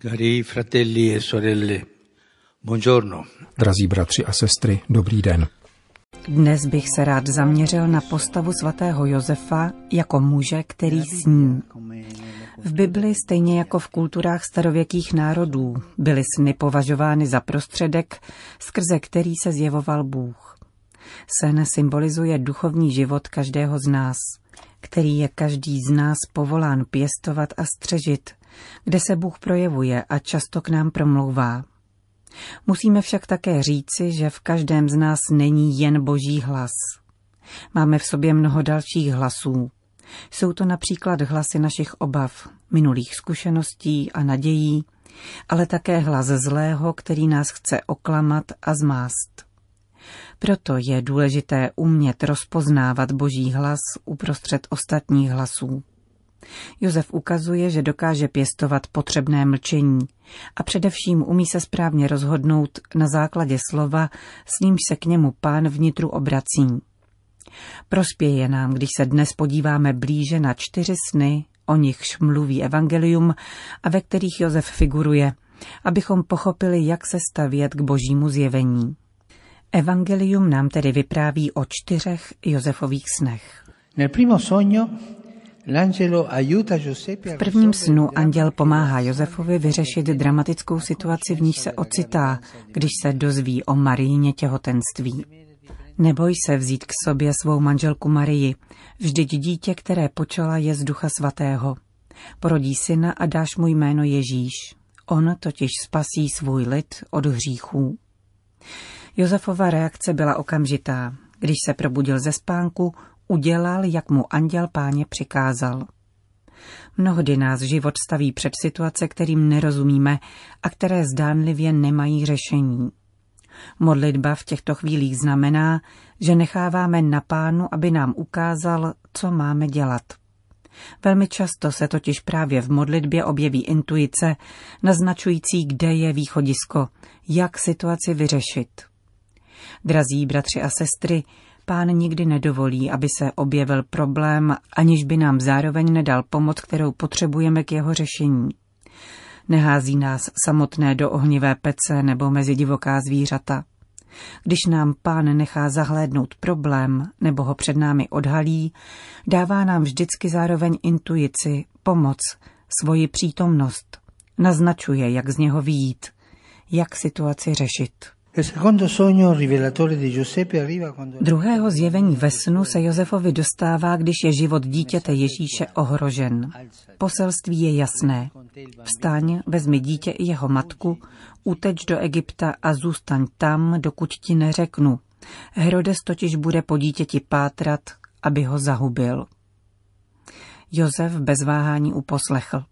Cari fratelli e sorelle, buongiorno. Drazí bratři a sestry, dobrý den. Dnes bych se rád zaměřil na postavu svatého Josefa jako muže, který sní. V Bibli, stejně jako v kulturách starověkých národů, byly sny považovány za prostředek, skrze který se zjevoval Bůh. Sen symbolizuje duchovní život každého z nás, který je každý z nás povolán pěstovat a střežit, kde se Bůh projevuje a často k nám promlouvá. Musíme však také říci, že v každém z nás není jen boží hlas. Máme v sobě mnoho dalších hlasů. Jsou to například hlasy našich obav, minulých zkušeností a nadějí, ale také hlas zlého, který nás chce oklamat a zmást. Proto je důležité umět rozpoznávat boží hlas uprostřed ostatních hlasů. Josef ukazuje, že dokáže pěstovat potřebné mlčení a především umí se správně rozhodnout na základě slova, s nímž se k němu pán vnitru obrací. Prospěje nám, když se dnes podíváme blíže na čtyři sny, o nichž mluví evangelium a ve kterých Josef figuruje, abychom pochopili, jak se stavět k božímu zjevení. Evangelium nám tedy vypráví o čtyřech Josefových snech. Nel primo sogno v prvním snu anděl pomáhá Josefovi vyřešit dramatickou situaci, v níž se ocitá, když se dozví o Marijině těhotenství. Neboj se vzít k sobě svou manželku Marii, vždyť dítě, které počala, je z ducha svatého. Porodí syna a dáš mu jméno Ježíš. On totiž spasí svůj lid od hříchů. Josefova reakce byla okamžitá. Když se probudil ze spánku, udělal, jak mu anděl páně přikázal. Mnohdy nás život staví před situace, kterým nerozumíme a které zdánlivě nemají řešení. Modlitba v těchto chvílích znamená, že necháváme na pánu, aby nám ukázal, co máme dělat. Velmi často se totiž právě v modlitbě objeví intuice, naznačující, kde je východisko, jak situaci vyřešit. Drazí bratři a sestry, pán nikdy nedovolí, aby se objevil problém, aniž by nám zároveň nedal pomoc, kterou potřebujeme k jeho řešení. Nehází nás samotné do ohnivé pece nebo mezi divoká zvířata. Když nám pán nechá zahlédnout problém nebo ho před námi odhalí, dává nám vždycky zároveň intuici, pomoc, svoji přítomnost. Naznačuje, jak z něho výjít, jak situaci řešit. Druhého zjevení ve snu se Josefovi dostává, když je život dítěte Ježíše ohrožen. Poselství je jasné. Vstaň, vezmi dítě i jeho matku, uteč do Egypta a zůstaň tam, dokud ti neřeknu. Herodes totiž bude po dítěti pátrat, aby ho zahubil. Josef bez váhání uposlechl.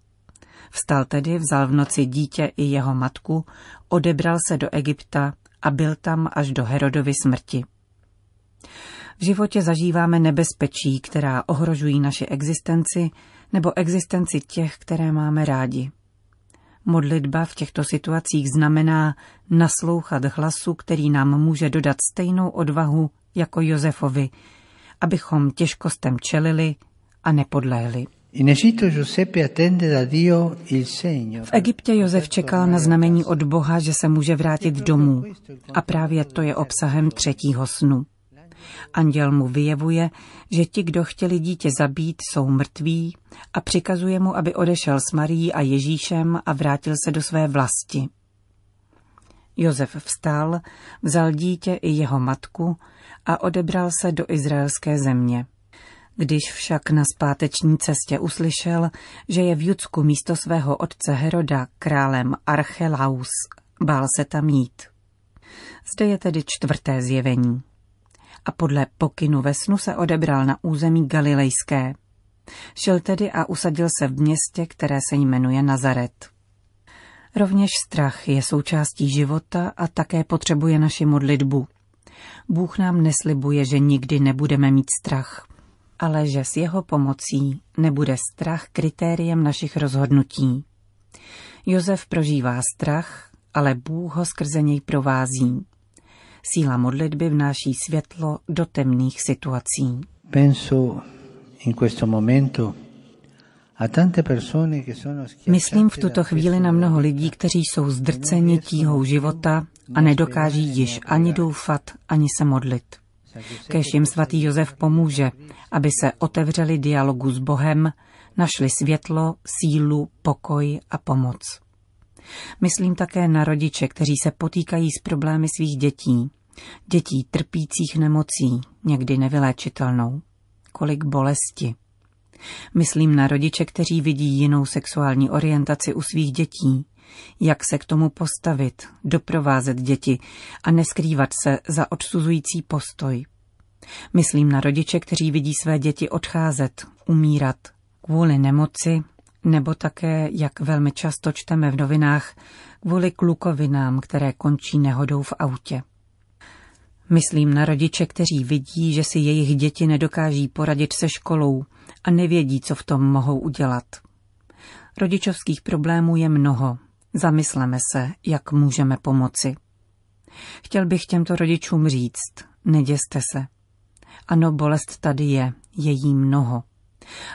Vstal tedy, vzal v noci dítě i jeho matku, odebral se do Egypta a byl tam až do Herodovy smrti. V životě zažíváme nebezpečí, která ohrožují naši existenci nebo existenci těch, které máme rádi. Modlitba v těchto situacích znamená naslouchat hlasu, který nám může dodat stejnou odvahu jako Josefovi, abychom těžkostem čelili a nepodléhli. V Egyptě Josef čekal na znamení od Boha, že se může vrátit domů. A právě to je obsahem třetího snu. Anděl mu vyjevuje, že ti, kdo chtěli dítě zabít, jsou mrtví a přikazuje mu, aby odešel s Marií a Ježíšem a vrátil se do své vlasti. Josef vstal, vzal dítě i jeho matku a odebral se do izraelské země. Když však na zpáteční cestě uslyšel, že je v Judsku místo svého otce Heroda králem Archelaus, bál se tam jít. Zde je tedy čtvrté zjevení. A podle pokynu ve snu se odebral na území Galilejské. Šel tedy a usadil se v městě, které se jmenuje Nazaret. Rovněž strach je součástí života a také potřebuje naši modlitbu. Bůh nám neslibuje, že nikdy nebudeme mít strach ale že s jeho pomocí nebude strach kritériem našich rozhodnutí. Josef prožívá strach, ale Bůh ho skrze něj provází. Síla modlitby vnáší světlo do temných situací. Penso in questo momento Myslím v tuto chvíli na mnoho lidí, kteří jsou zdrceni tíhou života a nedokáží již ani doufat, ani se modlit. Kež jim svatý Josef pomůže, aby se otevřeli dialogu s Bohem, našli světlo, sílu, pokoj a pomoc. Myslím také na rodiče, kteří se potýkají s problémy svých dětí, dětí trpících nemocí, někdy nevyléčitelnou. Kolik bolesti. Myslím na rodiče, kteří vidí jinou sexuální orientaci u svých dětí, jak se k tomu postavit, doprovázet děti a neskrývat se za odsuzující postoj. Myslím na rodiče, kteří vidí své děti odcházet, umírat kvůli nemoci, nebo také, jak velmi často čteme v novinách, kvůli klukovinám, které končí nehodou v autě. Myslím na rodiče, kteří vidí, že si jejich děti nedokáží poradit se školou a nevědí, co v tom mohou udělat. Rodičovských problémů je mnoho. Zamysleme se, jak můžeme pomoci. Chtěl bych těmto rodičům říct, neděste se. Ano, bolest tady je, je jí mnoho.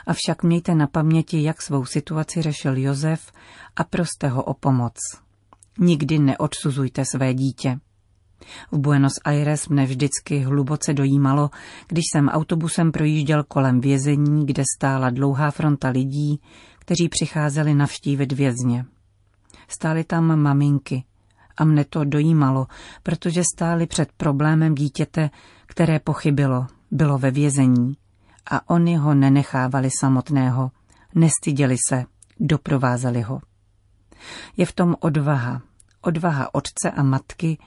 Avšak mějte na paměti, jak svou situaci řešil Josef a proste ho o pomoc. Nikdy neodsuzujte své dítě. V Buenos Aires mne vždycky hluboce dojímalo, když jsem autobusem projížděl kolem vězení, kde stála dlouhá fronta lidí, kteří přicházeli navštívit vězně. Stály tam maminky a mne to dojímalo, protože stály před problémem dítěte, které pochybilo, bylo ve vězení a oni ho nenechávali samotného, nestyděli se, doprovázeli ho. Je v tom odvaha, odvaha otce a matky,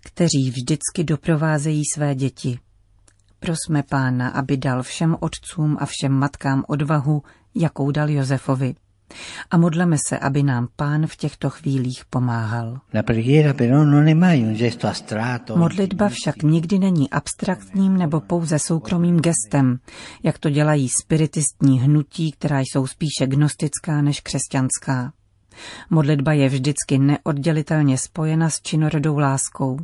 kteří vždycky doprovázejí své děti. Prosme pána, aby dal všem otcům a všem matkám odvahu, jakou dal Josefovi. A modleme se, aby nám pán v těchto chvílích pomáhal. Modlitba však nikdy není abstraktním nebo pouze soukromým gestem, jak to dělají spiritistní hnutí, která jsou spíše gnostická než křesťanská. Modlitba je vždycky neoddělitelně spojena s činorodou láskou.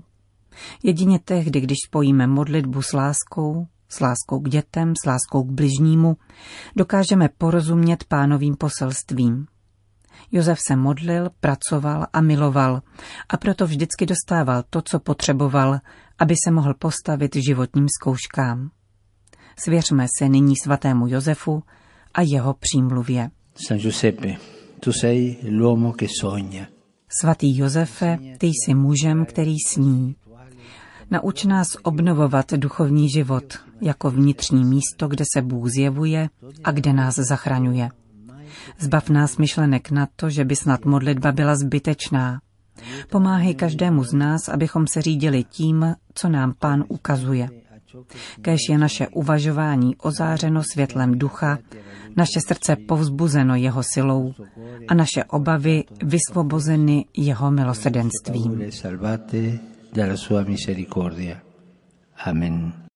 Jedině tehdy, když spojíme modlitbu s láskou, s láskou k dětem, s láskou k bližnímu, dokážeme porozumět pánovým poselstvím. Josef se modlil, pracoval a miloval a proto vždycky dostával to, co potřeboval, aby se mohl postavit životním zkouškám. Svěřme se nyní svatému Josefu a jeho přímluvě. San Giuseppe, tu sei l'uomo che sogna. Svatý Josefe, ty jsi mužem, který sní. Nauč nás obnovovat duchovní život jako vnitřní místo, kde se Bůh zjevuje a kde nás zachraňuje. Zbav nás myšlenek na to, že by snad modlitba byla zbytečná. Pomáhej každému z nás, abychom se řídili tím, co nám Pán ukazuje. Kéž je naše uvažování ozářeno světlem ducha, naše srdce povzbuzeno jeho silou a naše obavy vysvobozeny jeho milosrdenstvím della sua misericordia. Amen.